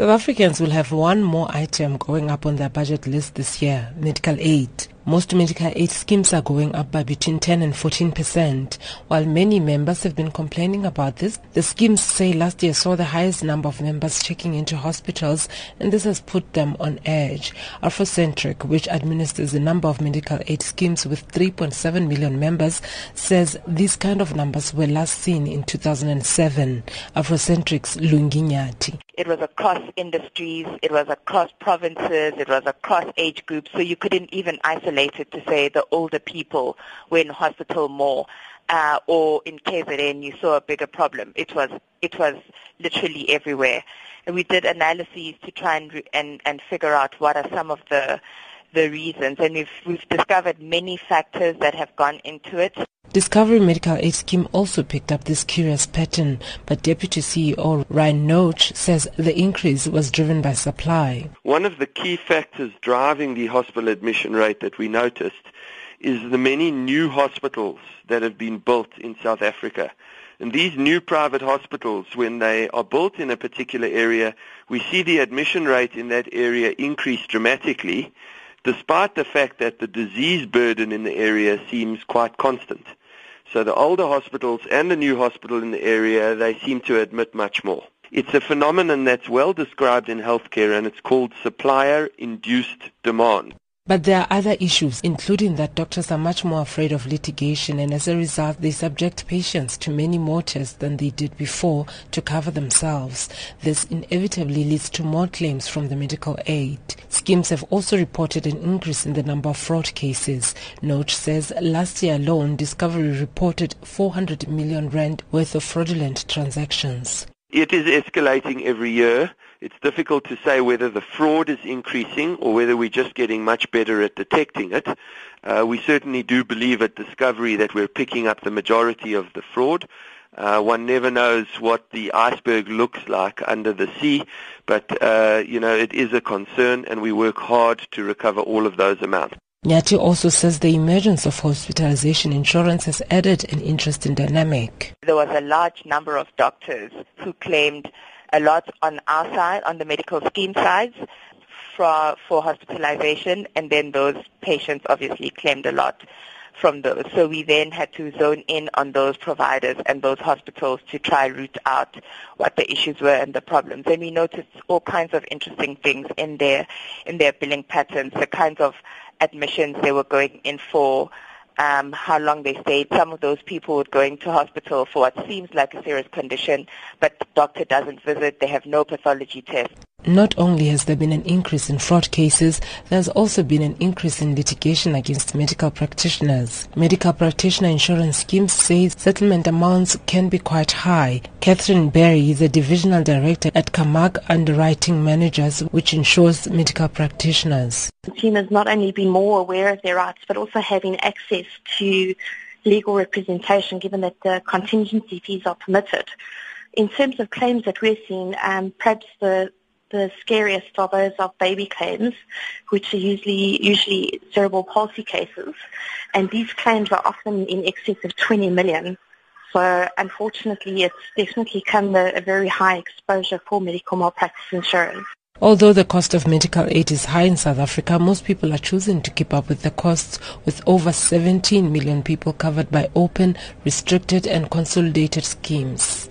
South Africans will have one more item going up on their budget list this year, medical aid. Most medical aid schemes are going up by between 10 and 14 percent. While many members have been complaining about this, the schemes say last year saw the highest number of members checking into hospitals and this has put them on edge. Afrocentric, which administers a number of medical aid schemes with 3.7 million members, says these kind of numbers were last seen in 2007. Afrocentric's Lungi Nyati. It was across industries, it was across provinces, it was across age groups, so you couldn't even isolate it to say the older people were in hospital more. Uh, or in KZN you saw a bigger problem. It was it was literally everywhere, and we did analyses to try and and and figure out what are some of the the reasons, and we've we've discovered many factors that have gone into it. Discovery Medical Aid Scheme also picked up this curious pattern, but Deputy CEO Ryan Noach says the increase was driven by supply. One of the key factors driving the hospital admission rate that we noticed is the many new hospitals that have been built in South Africa. And these new private hospitals, when they are built in a particular area, we see the admission rate in that area increase dramatically, despite the fact that the disease burden in the area seems quite constant. So the older hospitals and the new hospital in the area, they seem to admit much more. It's a phenomenon that's well described in healthcare and it's called supplier-induced demand. But there are other issues, including that doctors are much more afraid of litigation and as a result they subject patients to many more tests than they did before to cover themselves. This inevitably leads to more claims from the medical aid. Schemes have also reported an increase in the number of fraud cases. Noach says last year alone Discovery reported 400 million rand worth of fraudulent transactions. It is escalating every year. It's difficult to say whether the fraud is increasing or whether we're just getting much better at detecting it. Uh, we certainly do believe at Discovery that we're picking up the majority of the fraud. Uh, one never knows what the iceberg looks like under the sea, but uh, you know it is a concern, and we work hard to recover all of those amounts. Nyati also says the emergence of hospitalization insurance has added an interesting dynamic. There was a large number of doctors who claimed a lot on our side, on the medical scheme side, for, for hospitalization, and then those patients obviously claimed a lot from those. So we then had to zone in on those providers and those hospitals to try root out what the issues were and the problems. And we noticed all kinds of interesting things in their in their billing patterns, the kinds of admissions they were going in for, um, how long they stayed. Some of those people were going to hospital for what seems like a serious condition, but the doctor doesn't visit. They have no pathology test. Not only has there been an increase in fraud cases, there's also been an increase in litigation against medical practitioners. Medical practitioner insurance schemes say settlement amounts can be quite high. Catherine Berry is a divisional director at Camargue Underwriting Managers, which insures medical practitioners. Consumers not only be more aware of their rights, but also having access to legal representation, given that the contingency fees are permitted. In terms of claims that we're seeing, um, perhaps the the scariest are those of baby claims, which are usually usually cerebral palsy cases, and these claims are often in excess of 20 million. So unfortunately, it's definitely come a, a very high exposure for medical malpractice insurance. Although the cost of medical aid is high in South Africa, most people are choosing to keep up with the costs with over 17 million people covered by open, restricted and consolidated schemes.